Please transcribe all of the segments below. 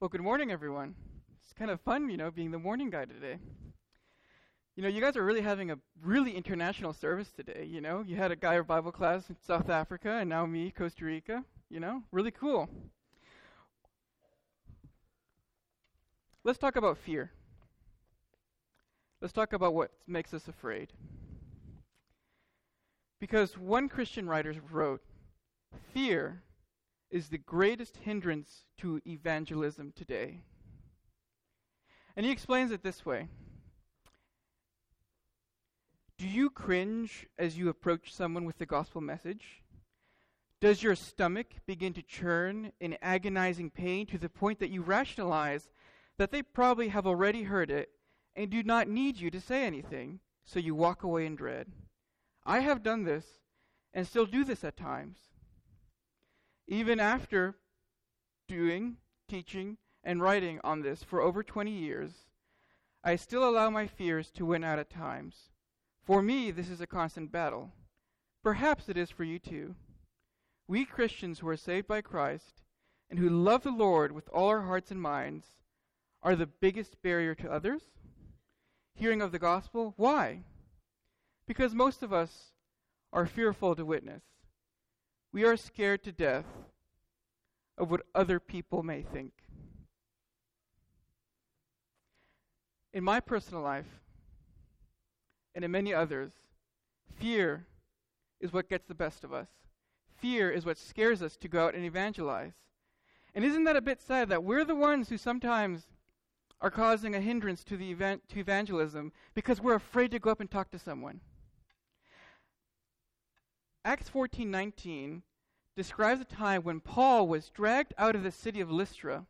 Well, good morning, everyone. It's kind of fun, you know, being the morning guy today. You know, you guys are really having a really international service today, you know. You had a guy of Bible class in South Africa, and now me, Costa Rica, you know. Really cool. Let's talk about fear. Let's talk about what makes us afraid. Because one Christian writer wrote, Fear is the greatest hindrance to evangelism today. And he explains it this way Do you cringe as you approach someone with the gospel message? Does your stomach begin to churn in agonizing pain to the point that you rationalize that they probably have already heard it and do not need you to say anything, so you walk away in dread? I have done this and still do this at times. Even after doing, teaching, and writing on this for over 20 years, I still allow my fears to win out at times. For me, this is a constant battle. Perhaps it is for you too. We Christians who are saved by Christ and who love the Lord with all our hearts and minds are the biggest barrier to others. Hearing of the gospel, why? Because most of us are fearful to witness. We are scared to death of what other people may think. In my personal life, and in many others, fear is what gets the best of us. Fear is what scares us to go out and evangelize. And isn't that a bit sad that we're the ones who sometimes are causing a hindrance to the event to evangelism because we're afraid to go up and talk to someone? Acts 14:19 describes a time when Paul was dragged out of the city of Lystra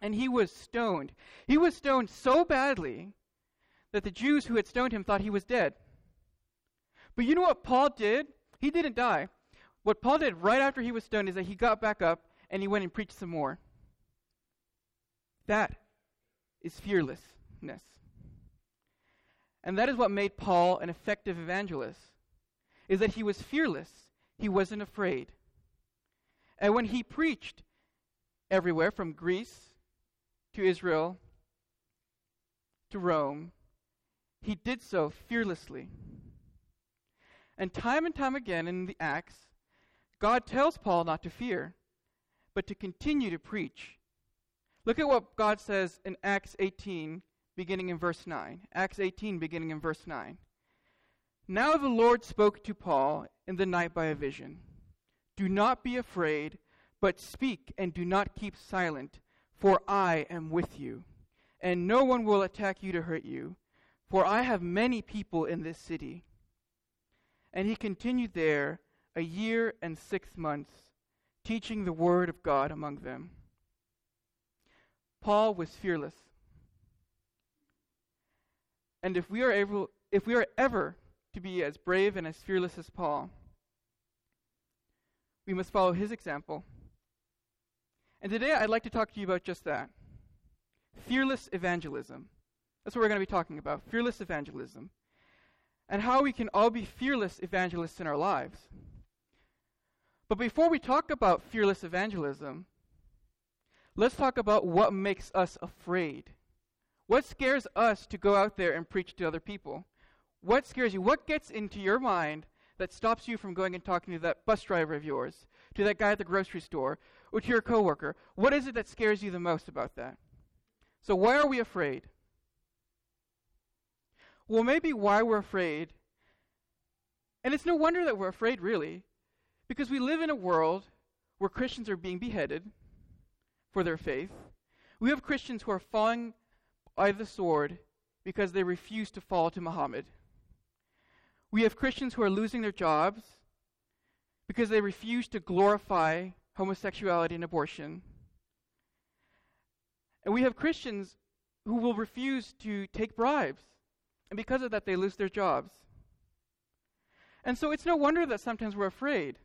and he was stoned. He was stoned so badly that the Jews who had stoned him thought he was dead. But you know what Paul did? He didn't die. What Paul did right after he was stoned is that he got back up and he went and preached some more. That is fearlessness. And that is what made Paul an effective evangelist is that he was fearless. He wasn't afraid. And when he preached everywhere from Greece to Israel to Rome, he did so fearlessly. And time and time again in the Acts, God tells Paul not to fear, but to continue to preach. Look at what God says in Acts 18, beginning in verse 9. Acts 18, beginning in verse 9. Now the Lord spoke to Paul in the night by a vision. Do not be afraid, but speak and do not keep silent, for I am with you. And no one will attack you to hurt you, for I have many people in this city. And he continued there a year and six months, teaching the word of God among them. Paul was fearless. And if we are able if we are ever to be as brave and as fearless as Paul. We must follow his example. And today I'd like to talk to you about just that fearless evangelism. That's what we're going to be talking about fearless evangelism. And how we can all be fearless evangelists in our lives. But before we talk about fearless evangelism, let's talk about what makes us afraid. What scares us to go out there and preach to other people? What scares you? What gets into your mind that stops you from going and talking to that bus driver of yours, to that guy at the grocery store, or to your coworker? What is it that scares you the most about that? So why are we afraid? Well, maybe why we're afraid, and it's no wonder that we're afraid, really, because we live in a world where Christians are being beheaded for their faith. We have Christians who are falling by the sword because they refuse to fall to Muhammad. We have Christians who are losing their jobs because they refuse to glorify homosexuality and abortion. And we have Christians who will refuse to take bribes. And because of that, they lose their jobs. And so it's no wonder that sometimes we're afraid.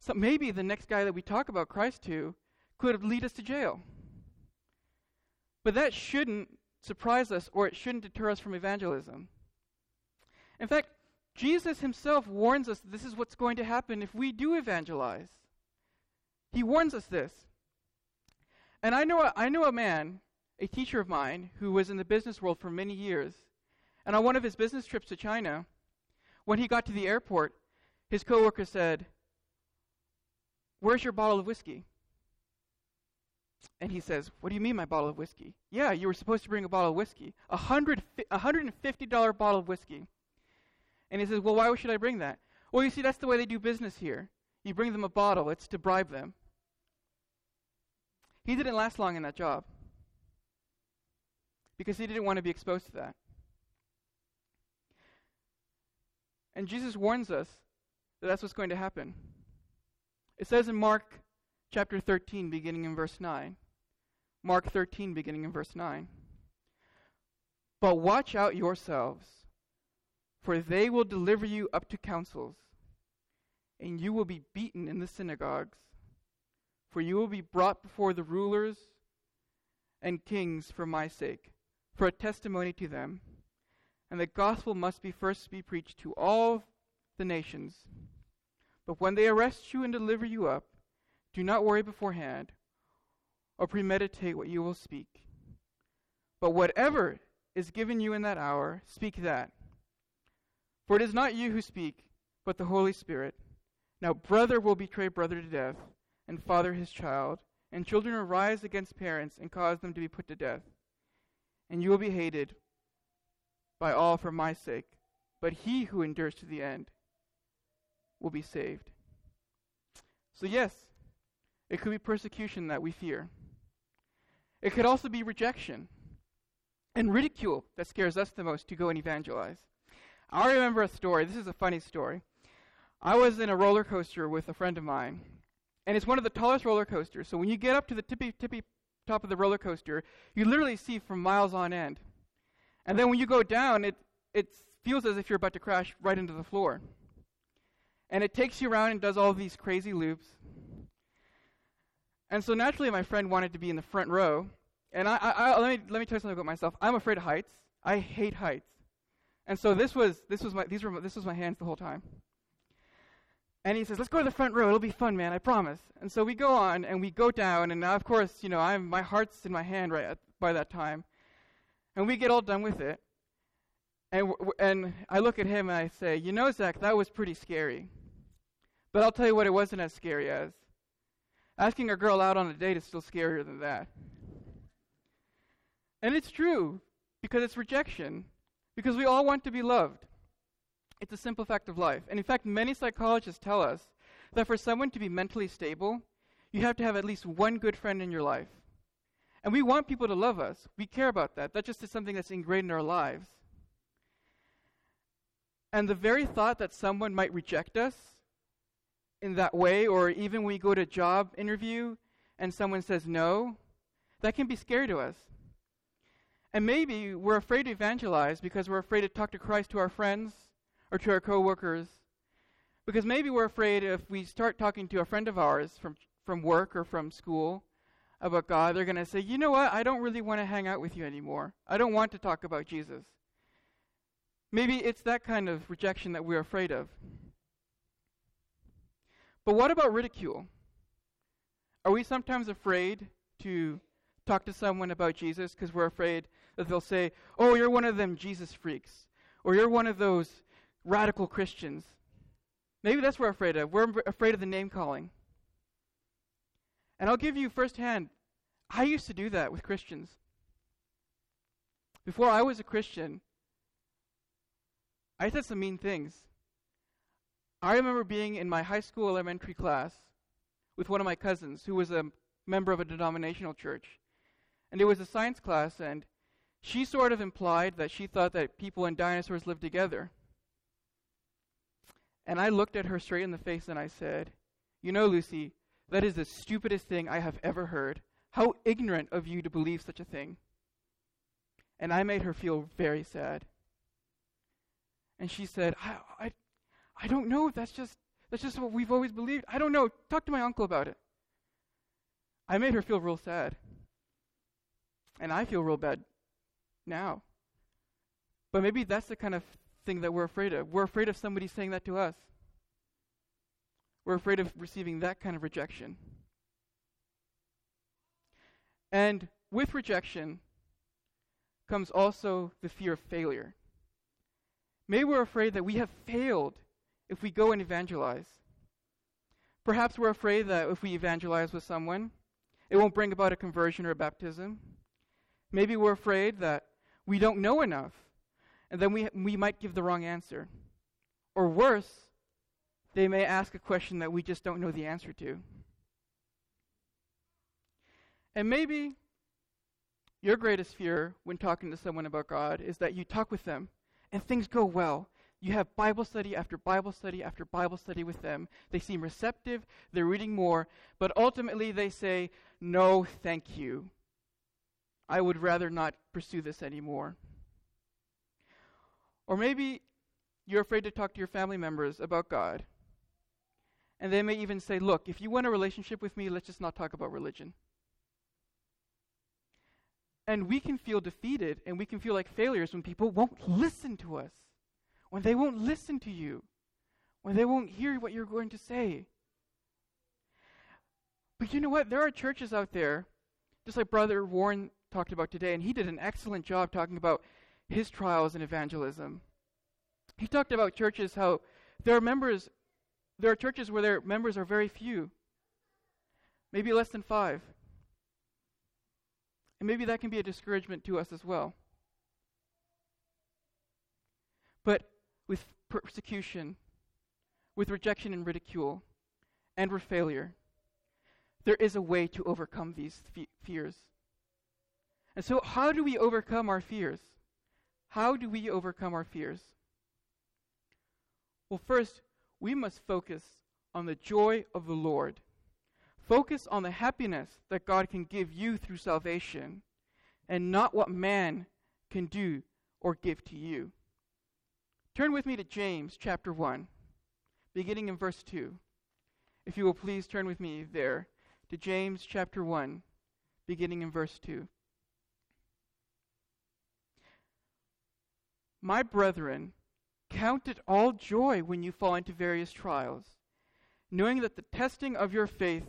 So maybe the next guy that we talk about Christ to could lead us to jail. But that shouldn't surprise us or it shouldn't deter us from evangelism. In fact, Jesus himself warns us this is what's going to happen if we do evangelize. He warns us this. And I know, a, I know a man, a teacher of mine, who was in the business world for many years. And on one of his business trips to China, when he got to the airport, his coworker said, Where's your bottle of whiskey? And he says, What do you mean, my bottle of whiskey? Yeah, you were supposed to bring a bottle of whiskey. A hundred, $150 bottle of whiskey. And he says, Well, why should I bring that? Well, you see, that's the way they do business here. You bring them a bottle, it's to bribe them. He didn't last long in that job because he didn't want to be exposed to that. And Jesus warns us that that's what's going to happen. It says in Mark chapter 13, beginning in verse 9. Mark 13, beginning in verse 9. But watch out yourselves, for they will deliver you up to councils, and you will be beaten in the synagogues, for you will be brought before the rulers and kings for my sake, for a testimony to them. And the gospel must be first be preached to all the nations. But when they arrest you and deliver you up, do not worry beforehand or premeditate what you will speak. But whatever is given you in that hour, speak that. For it is not you who speak, but the Holy Spirit. Now, brother will betray brother to death, and father his child, and children will rise against parents and cause them to be put to death. And you will be hated by all for my sake, but he who endures to the end will be saved. So, yes, it could be persecution that we fear. It could also be rejection and ridicule that scares us the most to go and evangelize. I remember a story. This is a funny story. I was in a roller coaster with a friend of mine, and it's one of the tallest roller coasters. So when you get up to the tippy tippy top of the roller coaster, you literally see for miles on end. And then when you go down, it it feels as if you're about to crash right into the floor. And it takes you around and does all these crazy loops. And so naturally, my friend wanted to be in the front row. And I, I, I, let, me, let me tell you something about myself. I'm afraid of heights. I hate heights. And so this was, this was, my, these were, this was my hands the whole time. And he says, let's go to the front row. It'll be fun, man. I promise. And so we go on and we go down. And now, of course, you know, I'm, my heart's in my hand right at, by that time. And we get all done with it. And, w- and I look at him and I say, You know, Zach, that was pretty scary. But I'll tell you what, it wasn't as scary as. Asking a girl out on a date is still scarier than that. And it's true, because it's rejection. Because we all want to be loved. It's a simple fact of life. And in fact, many psychologists tell us that for someone to be mentally stable, you have to have at least one good friend in your life. And we want people to love us. We care about that. That just is something that's ingrained in our lives. And the very thought that someone might reject us in that way, or even we go to a job interview and someone says no, that can be scary to us. And maybe we're afraid to evangelize because we're afraid to talk to Christ to our friends or to our coworkers. Because maybe we're afraid if we start talking to a friend of ours from, from work or from school about God, they're going to say, you know what, I don't really want to hang out with you anymore. I don't want to talk about Jesus. Maybe it's that kind of rejection that we're afraid of. But what about ridicule? Are we sometimes afraid to talk to someone about Jesus because we're afraid that they'll say, Oh, you're one of them Jesus freaks, or you're one of those radical Christians? Maybe that's what we're afraid of. We're afraid of the name calling. And I'll give you firsthand, I used to do that with Christians. Before I was a Christian, I said some mean things. I remember being in my high school elementary class with one of my cousins who was a member of a denominational church. And it was a science class, and she sort of implied that she thought that people and dinosaurs lived together. And I looked at her straight in the face and I said, You know, Lucy, that is the stupidest thing I have ever heard. How ignorant of you to believe such a thing. And I made her feel very sad. And she said, I, I, I don't know. That's just, that's just what we've always believed. I don't know. Talk to my uncle about it. I made her feel real sad. And I feel real bad now. But maybe that's the kind of thing that we're afraid of. We're afraid of somebody saying that to us. We're afraid of receiving that kind of rejection. And with rejection comes also the fear of failure. Maybe we're afraid that we have failed if we go and evangelize. Perhaps we're afraid that if we evangelize with someone, it won't bring about a conversion or a baptism. Maybe we're afraid that we don't know enough, and then we, we might give the wrong answer. Or worse, they may ask a question that we just don't know the answer to. And maybe your greatest fear when talking to someone about God is that you talk with them and things go well. You have Bible study after Bible study after Bible study with them. They seem receptive, they're reading more, but ultimately they say, No, thank you. I would rather not pursue this anymore. Or maybe you're afraid to talk to your family members about God. And they may even say, Look, if you want a relationship with me, let's just not talk about religion. And we can feel defeated and we can feel like failures when people won't listen to us, when they won't listen to you, when they won't hear what you're going to say. But you know what? There are churches out there, just like Brother Warren talked about today, and he did an excellent job talking about his trials in evangelism. He talked about churches how there are members, there are churches where their members are very few, maybe less than five. And maybe that can be a discouragement to us as well. But with persecution, with rejection and ridicule, and with failure, there is a way to overcome these fe- fears. And so, how do we overcome our fears? How do we overcome our fears? Well, first, we must focus on the joy of the Lord. Focus on the happiness that God can give you through salvation and not what man can do or give to you. Turn with me to James chapter 1, beginning in verse 2. If you will please turn with me there to James chapter 1, beginning in verse 2. My brethren, count it all joy when you fall into various trials, knowing that the testing of your faith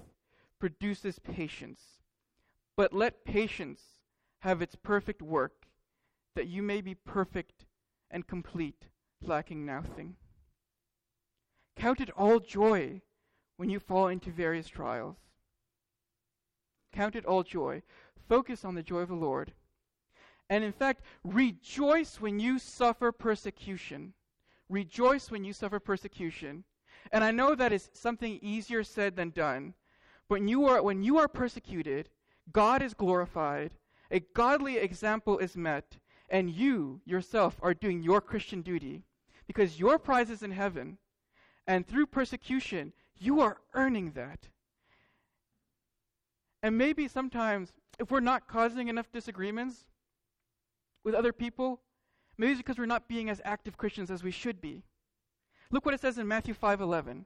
produces patience. But let patience have its perfect work, that you may be perfect and complete, lacking nothing. Count it all joy when you fall into various trials. Count it all joy. Focus on the joy of the Lord. And in fact, rejoice when you suffer persecution. Rejoice when you suffer persecution. And I know that is something easier said than done when you are, when you are persecuted, God is glorified, a godly example is met, and you yourself are doing your Christian duty because your prize is in heaven. And through persecution, you are earning that. And maybe sometimes, if we're not causing enough disagreements with other people, maybe it's because we're not being as active Christians as we should be. Look what it says in Matthew 5:11.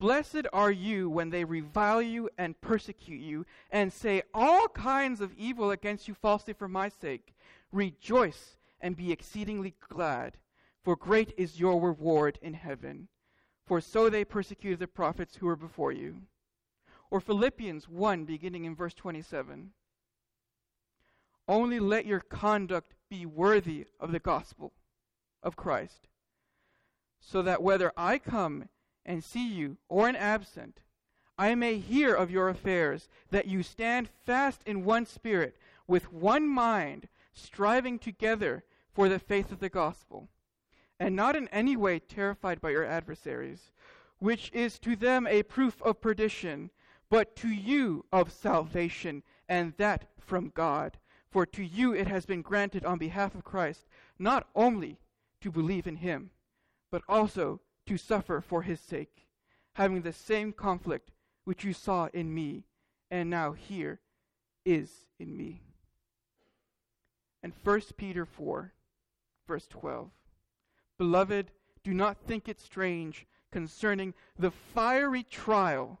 Blessed are you when they revile you and persecute you and say all kinds of evil against you falsely for my sake. Rejoice and be exceedingly glad, for great is your reward in heaven. For so they persecuted the prophets who were before you. Or Philippians 1, beginning in verse 27. Only let your conduct be worthy of the gospel of Christ, so that whether I come and see you, or an absent, I may hear of your affairs, that you stand fast in one spirit, with one mind, striving together for the faith of the gospel, and not in any way terrified by your adversaries, which is to them a proof of perdition, but to you of salvation, and that from God. For to you it has been granted on behalf of Christ, not only to believe in him, but also to suffer for his sake, having the same conflict which you saw in me, and now here is in me. And 1 Peter 4, verse 12. Beloved, do not think it strange concerning the fiery trial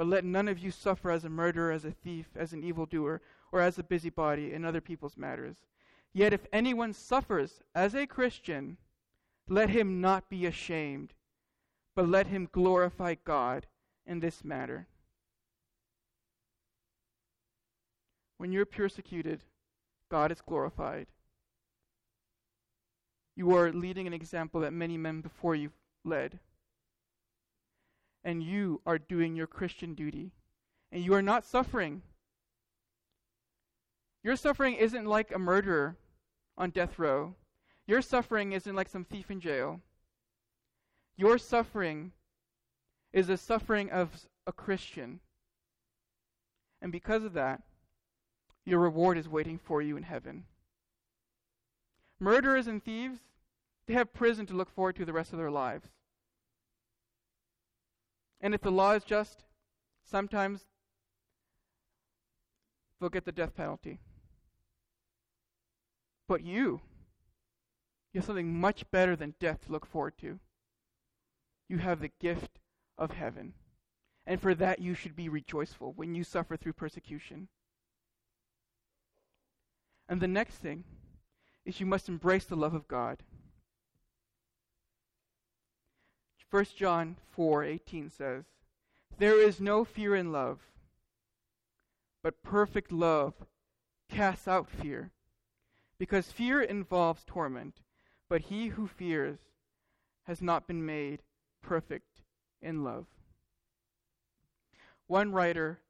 But let none of you suffer as a murderer, as a thief, as an evildoer, or as a busybody in other people's matters. Yet if anyone suffers as a Christian, let him not be ashamed, but let him glorify God in this matter. When you're persecuted, God is glorified. You are leading an example that many men before you led. And you are doing your Christian duty. And you are not suffering. Your suffering isn't like a murderer on death row. Your suffering isn't like some thief in jail. Your suffering is the suffering of a Christian. And because of that, your reward is waiting for you in heaven. Murderers and thieves, they have prison to look forward to the rest of their lives. And if the law is just, sometimes they'll get the death penalty. But you, you have something much better than death to look forward to. You have the gift of heaven. And for that you should be rejoiceful when you suffer through persecution. And the next thing is you must embrace the love of God. 1 John 4:18 says, "There is no fear in love, but perfect love casts out fear, because fear involves torment, but he who fears has not been made perfect in love." One writer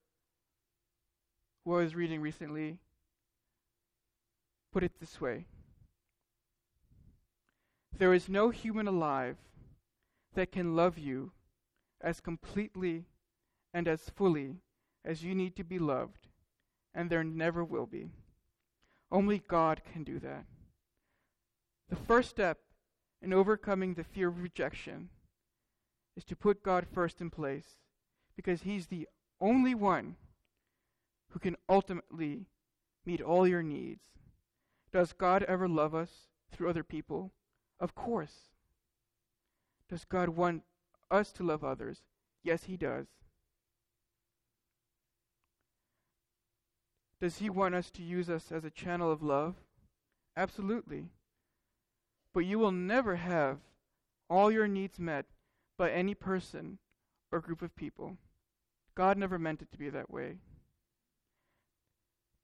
who I was reading recently put it this way There is no human alive that can love you as completely and as fully as you need to be loved, and there never will be. Only God can do that. The first step in overcoming the fear of rejection is to put God first in place because He's the only one who can ultimately meet all your needs. Does God ever love us through other people? Of course. Does God want us to love others? Yes, He does. Does He want us to use us as a channel of love? Absolutely. But you will never have all your needs met by any person or group of people. God never meant it to be that way.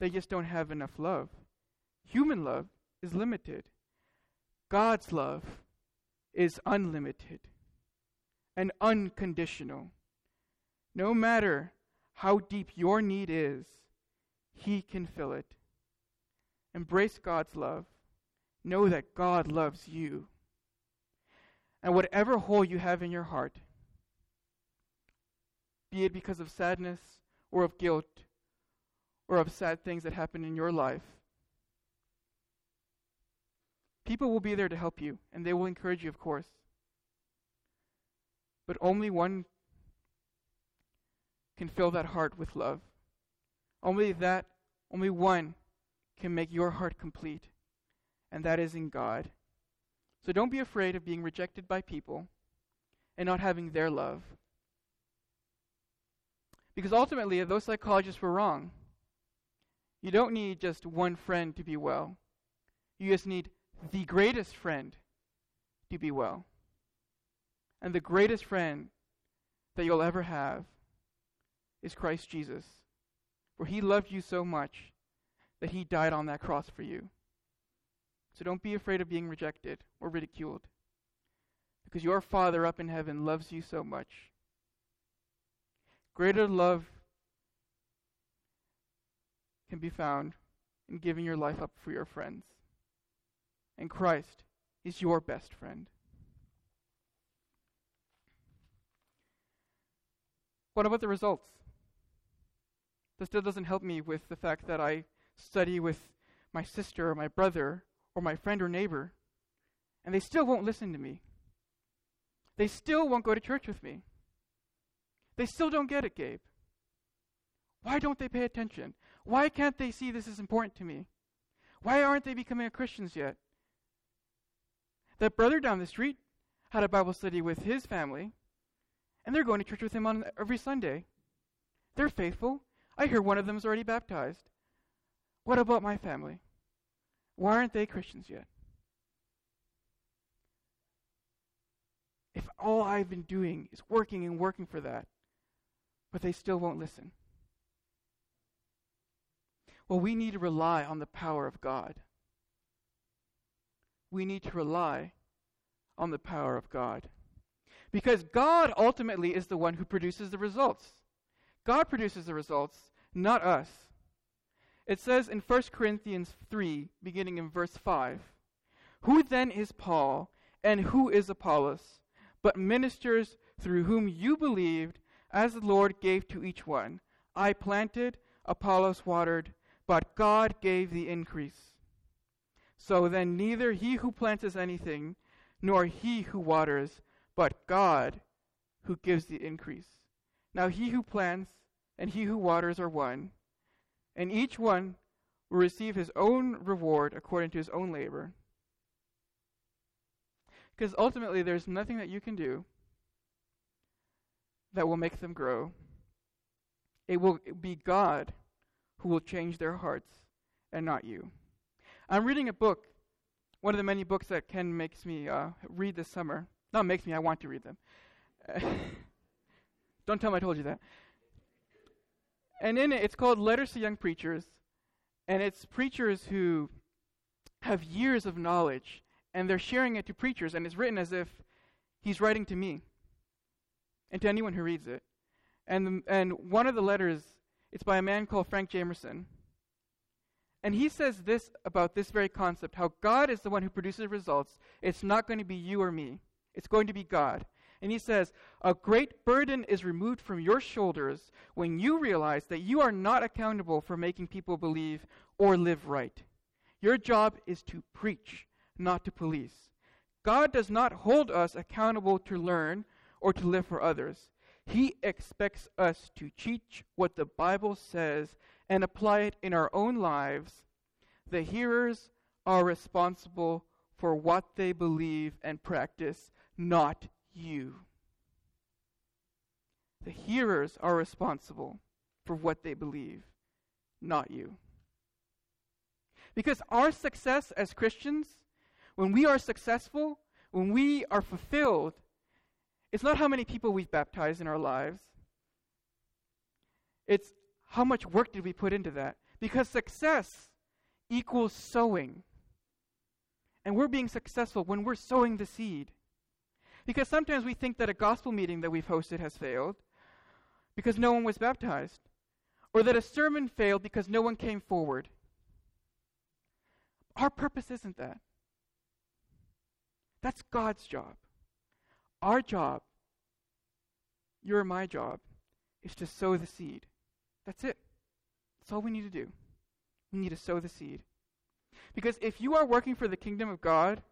They just don't have enough love. Human love is limited. God's love is unlimited and unconditional. No matter how deep your need is, He can fill it. Embrace God's love. Know that God loves you. And whatever hole you have in your heart, be it because of sadness or of guilt or of sad things that happen in your life, People will be there to help you, and they will encourage you, of course. But only one can fill that heart with love. Only that, only one can make your heart complete, and that is in God. So don't be afraid of being rejected by people and not having their love. Because ultimately, those psychologists were wrong. You don't need just one friend to be well. You just need the greatest friend to be well. And the greatest friend that you'll ever have is Christ Jesus. For he loved you so much that he died on that cross for you. So don't be afraid of being rejected or ridiculed. Because your Father up in heaven loves you so much. Greater love can be found in giving your life up for your friends and Christ is your best friend. What about the results? This still doesn't help me with the fact that I study with my sister or my brother or my friend or neighbor, and they still won't listen to me. They still won't go to church with me. They still don't get it, Gabe. Why don't they pay attention? Why can't they see this is important to me? Why aren't they becoming Christians yet? That brother down the street had a Bible study with his family, and they're going to church with him on every Sunday. They're faithful. I hear one of them is already baptized. What about my family? Why aren't they Christians yet? If all I've been doing is working and working for that, but they still won't listen. Well, we need to rely on the power of God. We need to rely on the power of God. Because God ultimately is the one who produces the results. God produces the results, not us. It says in 1 Corinthians 3, beginning in verse 5 Who then is Paul, and who is Apollos, but ministers through whom you believed, as the Lord gave to each one? I planted, Apollos watered, but God gave the increase. So then, neither he who plants is anything, nor he who waters, but God who gives the increase. Now, he who plants and he who waters are one and each one will receive his own reward according to his own labor. Because ultimately, there's nothing that you can do that will make them grow. It will be God who will change their hearts and not you. I'm reading a book, one of the many books that Ken makes me uh, read this summer. Not makes me, I want to read them. Don't tell him I told you that. And in it, it's called Letters to Young Preachers. And it's preachers who have years of knowledge, and they're sharing it to preachers, and it's written as if he's writing to me and to anyone who reads it. And, and one of the letters, it's by a man called Frank Jamerson. And he says this about this very concept how God is the one who produces results. It's not going to be you or me, it's going to be God. And he says, A great burden is removed from your shoulders when you realize that you are not accountable for making people believe or live right. Your job is to preach, not to police. God does not hold us accountable to learn or to live for others. He expects us to teach what the Bible says and apply it in our own lives. The hearers are responsible for what they believe and practice, not you. The hearers are responsible for what they believe, not you. Because our success as Christians, when we are successful, when we are fulfilled, it's not how many people we've baptized in our lives. It's how much work did we put into that? Because success equals sowing. And we're being successful when we're sowing the seed. Because sometimes we think that a gospel meeting that we've hosted has failed because no one was baptized, or that a sermon failed because no one came forward. Our purpose isn't that. That's God's job. Our job, your my job, is to sow the seed. That's it. That's all we need to do. We need to sow the seed. Because if you are working for the kingdom of God,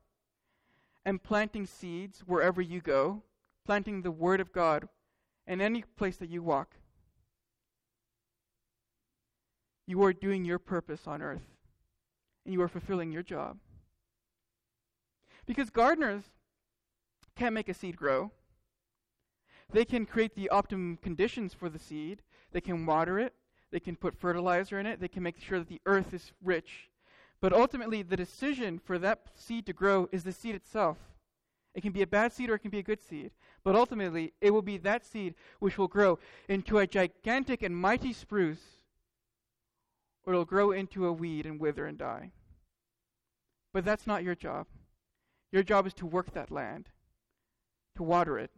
and planting seeds wherever you go, planting the Word of God in any place that you walk. You are doing your purpose on earth, and you are fulfilling your job. Because gardeners can't make a seed grow. They can create the optimum conditions for the seed. They can water it. They can put fertilizer in it. They can make sure that the earth is rich. But ultimately, the decision for that seed to grow is the seed itself. It can be a bad seed or it can be a good seed. But ultimately, it will be that seed which will grow into a gigantic and mighty spruce, or it'll grow into a weed and wither and die. But that's not your job. Your job is to work that land, to water it.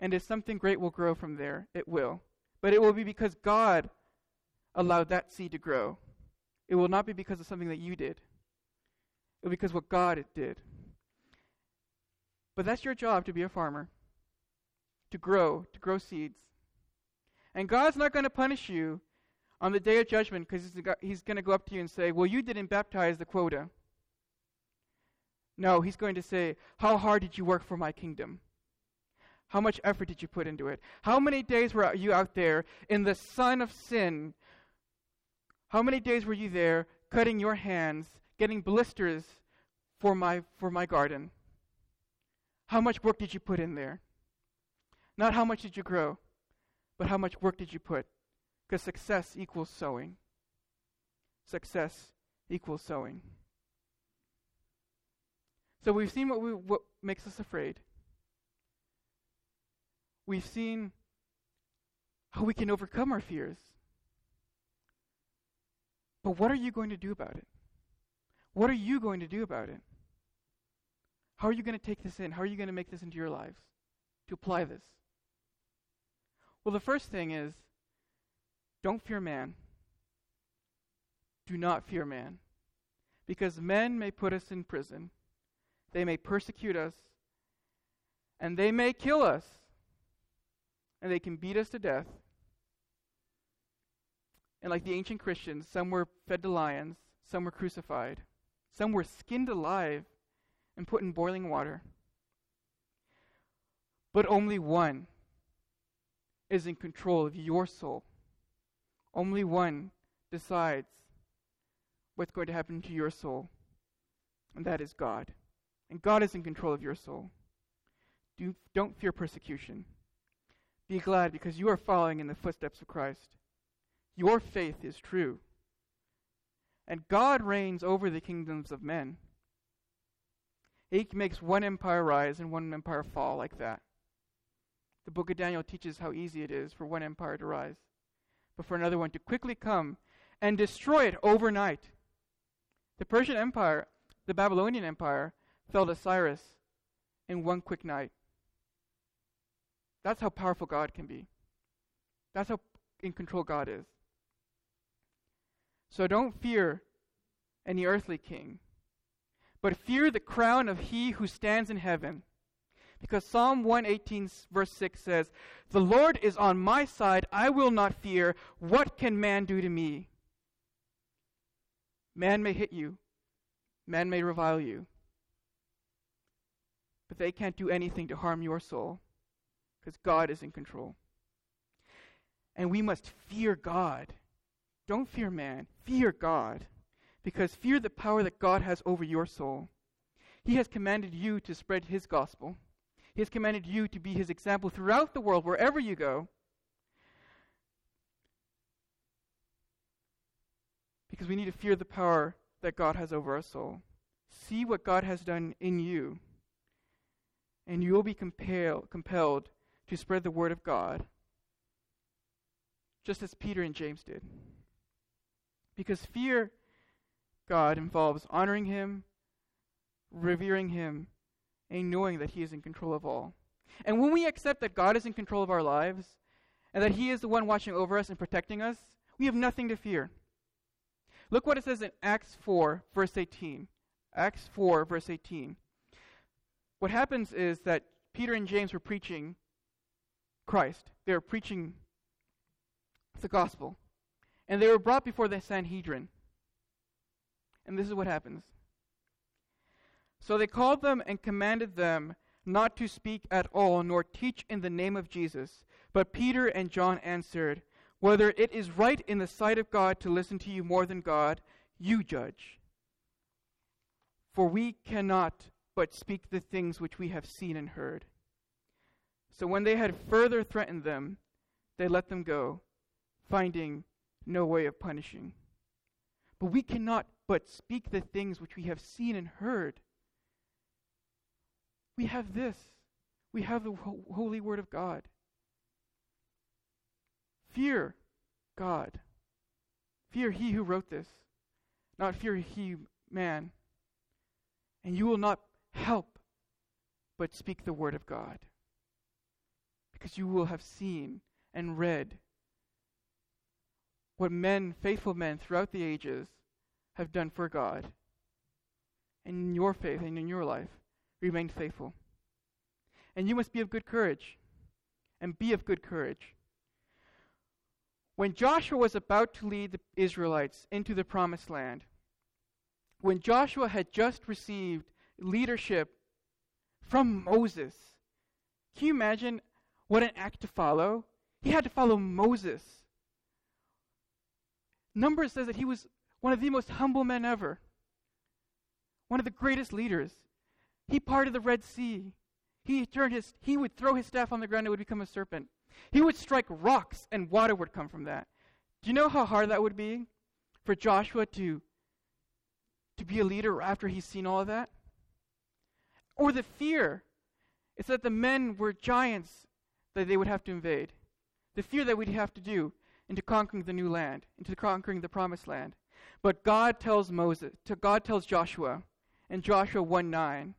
And if something great will grow from there, it will. But it will be because God allowed that seed to grow. It will not be because of something that you did. It will be because what God did. But that's your job to be a farmer. To grow, to grow seeds. And God's not going to punish you on the day of judgment because he's going to go up to you and say, Well, you didn't baptize the quota. No, he's going to say, How hard did you work for my kingdom? How much effort did you put into it? How many days were you out there in the sun of sin How many days were you there cutting your hands, getting blisters for my, for my garden? How much work did you put in there? Not how much did you grow, but how much work did you put? Because success equals sowing. Success equals sowing. So we've seen what, we, what makes us afraid. We've seen how we can overcome our fears. But what are you going to do about it? What are you going to do about it? How are you going to take this in? How are you going to make this into your lives? To apply this? Well, the first thing is don't fear man. Do not fear man. Because men may put us in prison, they may persecute us, and they may kill us, and they can beat us to death. And like the ancient Christians, some were fed to lions, some were crucified, some were skinned alive and put in boiling water. But only one is in control of your soul. Only one decides what's going to happen to your soul, and that is God. And God is in control of your soul. Do, don't fear persecution. Be glad because you are following in the footsteps of Christ. Your faith is true. And God reigns over the kingdoms of men. He makes one empire rise and one empire fall like that. The book of Daniel teaches how easy it is for one empire to rise, but for another one to quickly come and destroy it overnight. The Persian Empire, the Babylonian Empire, fell to Cyrus in one quick night. That's how powerful God can be. That's how in control God is. So don't fear any earthly king, but fear the crown of he who stands in heaven. Because Psalm 118, verse 6 says, The Lord is on my side, I will not fear. What can man do to me? Man may hit you, man may revile you, but they can't do anything to harm your soul because God is in control. And we must fear God. Don't fear man, fear God, because fear the power that God has over your soul. He has commanded you to spread his gospel. He has commanded you to be his example throughout the world, wherever you go. Because we need to fear the power that God has over our soul. See what God has done in you, and you will be compel, compelled to spread the word of God, just as Peter and James did. Because fear God involves honoring Him, revering Him, and knowing that He is in control of all. And when we accept that God is in control of our lives, and that He is the one watching over us and protecting us, we have nothing to fear. Look what it says in Acts 4, verse 18. Acts 4, verse 18. What happens is that Peter and James were preaching Christ, they were preaching the gospel. And they were brought before the Sanhedrin. And this is what happens. So they called them and commanded them not to speak at all, nor teach in the name of Jesus. But Peter and John answered, Whether it is right in the sight of God to listen to you more than God, you judge. For we cannot but speak the things which we have seen and heard. So when they had further threatened them, they let them go, finding no way of punishing. But we cannot but speak the things which we have seen and heard we have this. We have the ho- holy word of God. Fear God. Fear he who wrote this, not fear he man. And you will not help but speak the word of God. Because you will have seen and read what men, faithful men throughout the ages, have done for God. And in your faith and in your life, remain faithful. And you must be of good courage. And be of good courage. When Joshua was about to lead the Israelites into the promised land, when Joshua had just received leadership from Moses, can you imagine what an act to follow? He had to follow Moses. Numbers says that he was one of the most humble men ever, one of the greatest leaders. He parted the Red Sea. He turned his he would throw his staff on the ground and it would become a serpent. He would strike rocks and water would come from that. Do you know how hard that would be for Joshua to to be a leader after he's seen all of that? Or the fear. It's that the men were giants that they would have to invade. The fear that we'd have to do into conquering the new land, into conquering the promised land. But God tells Moses, to God tells Joshua in Joshua 1 9,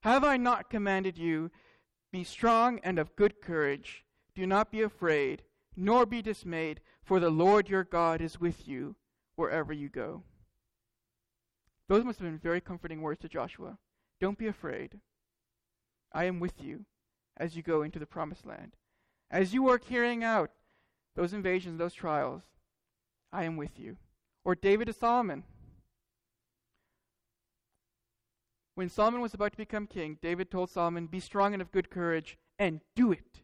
Have I not commanded you, be strong and of good courage, do not be afraid, nor be dismayed, for the Lord your God is with you wherever you go. Those must have been very comforting words to Joshua. Don't be afraid. I am with you as you go into the promised land. As you are carrying out those invasions, those trials, I am with you. Or David to Solomon. When Solomon was about to become king, David told Solomon, Be strong and of good courage, and do it.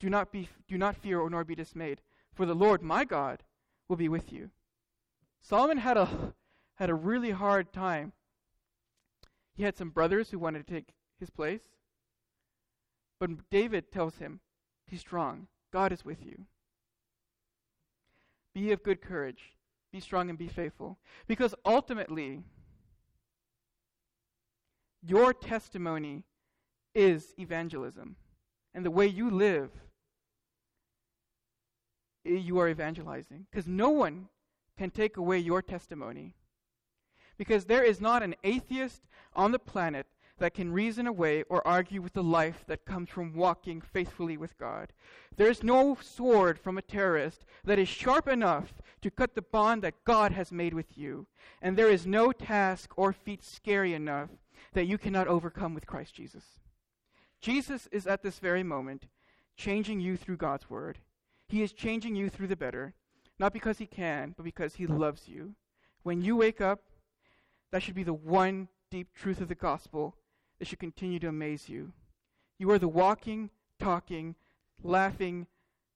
Do not, be, do not fear or nor be dismayed, for the Lord my God will be with you. Solomon had a, had a really hard time. He had some brothers who wanted to take his place. But David tells him, Be strong. God is with you. Be of good courage. Be strong and be faithful. Because ultimately, your testimony is evangelism. And the way you live, eh, you are evangelizing. Because no one can take away your testimony. Because there is not an atheist on the planet that can reason away or argue with the life that comes from walking faithfully with God. There is no sword from a terrorist that is sharp enough to cut the bond that God has made with you. And there is no task or feat scary enough that you cannot overcome with Christ Jesus. Jesus is at this very moment changing you through God's word. He is changing you through the better, not because He can, but because He loves you. When you wake up, that should be the one deep truth of the gospel that should continue to amaze you. You are the walking, talking, laughing,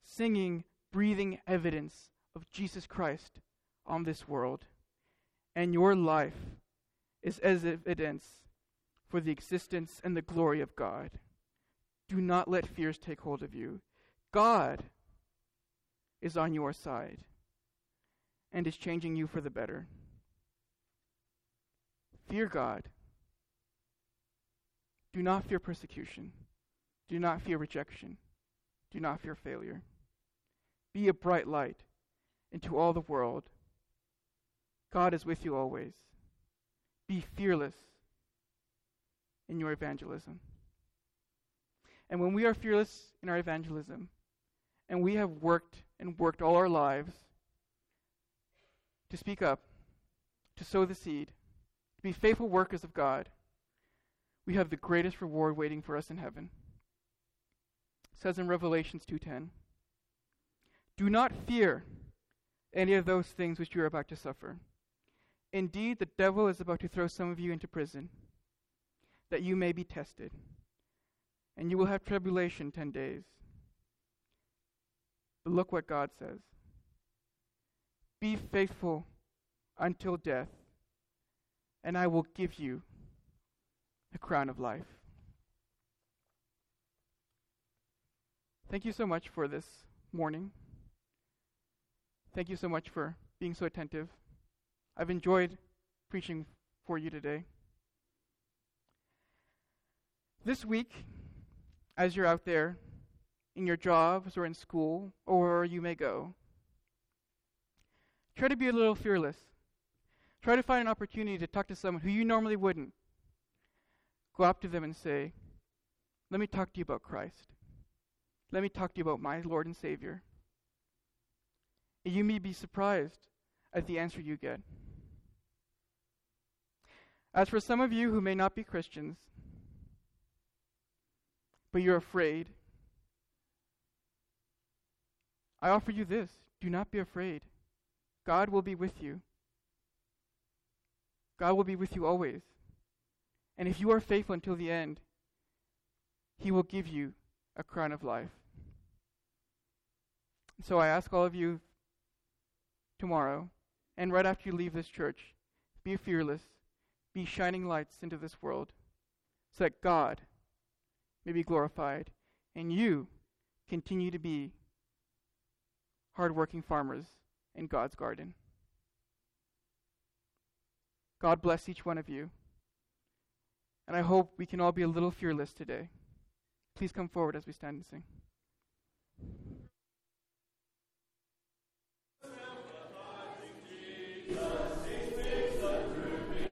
singing, breathing evidence of Jesus Christ on this world. And your life is as evidence for the existence and the glory of God. Do not let fears take hold of you. God is on your side and is changing you for the better. Fear God do not fear persecution. Do not fear rejection. Do not fear failure. Be a bright light into all the world. God is with you always. Be fearless in your evangelism. And when we are fearless in our evangelism, and we have worked and worked all our lives to speak up, to sow the seed, to be faithful workers of God, we have the greatest reward waiting for us in heaven. It says in Revelations 2:10, "Do not fear any of those things which you are about to suffer. Indeed, the devil is about to throw some of you into prison, that you may be tested, and you will have tribulation 10 days." But look what God says. Be faithful until death, and I will give you the crown of life. Thank you so much for this morning. Thank you so much for being so attentive. I've enjoyed preaching for you today. This week, as you're out there in your jobs or in school or you may go, try to be a little fearless. Try to find an opportunity to talk to someone who you normally wouldn't go up to them and say, Let me talk to you about Christ. Let me talk to you about my Lord and Savior. And you may be surprised at the answer you get. As for some of you who may not be Christians, but you're afraid, I offer you this do not be afraid. God will be with you. God will be with you always. And if you are faithful until the end, He will give you a crown of life. So I ask all of you tomorrow and right after you leave this church, be fearless, be shining lights into this world, so that God may be glorified and you continue to be hardworking farmers in God's garden. God bless each one of you. And I hope we can all be a little fearless today. Please come forward as we stand and sing.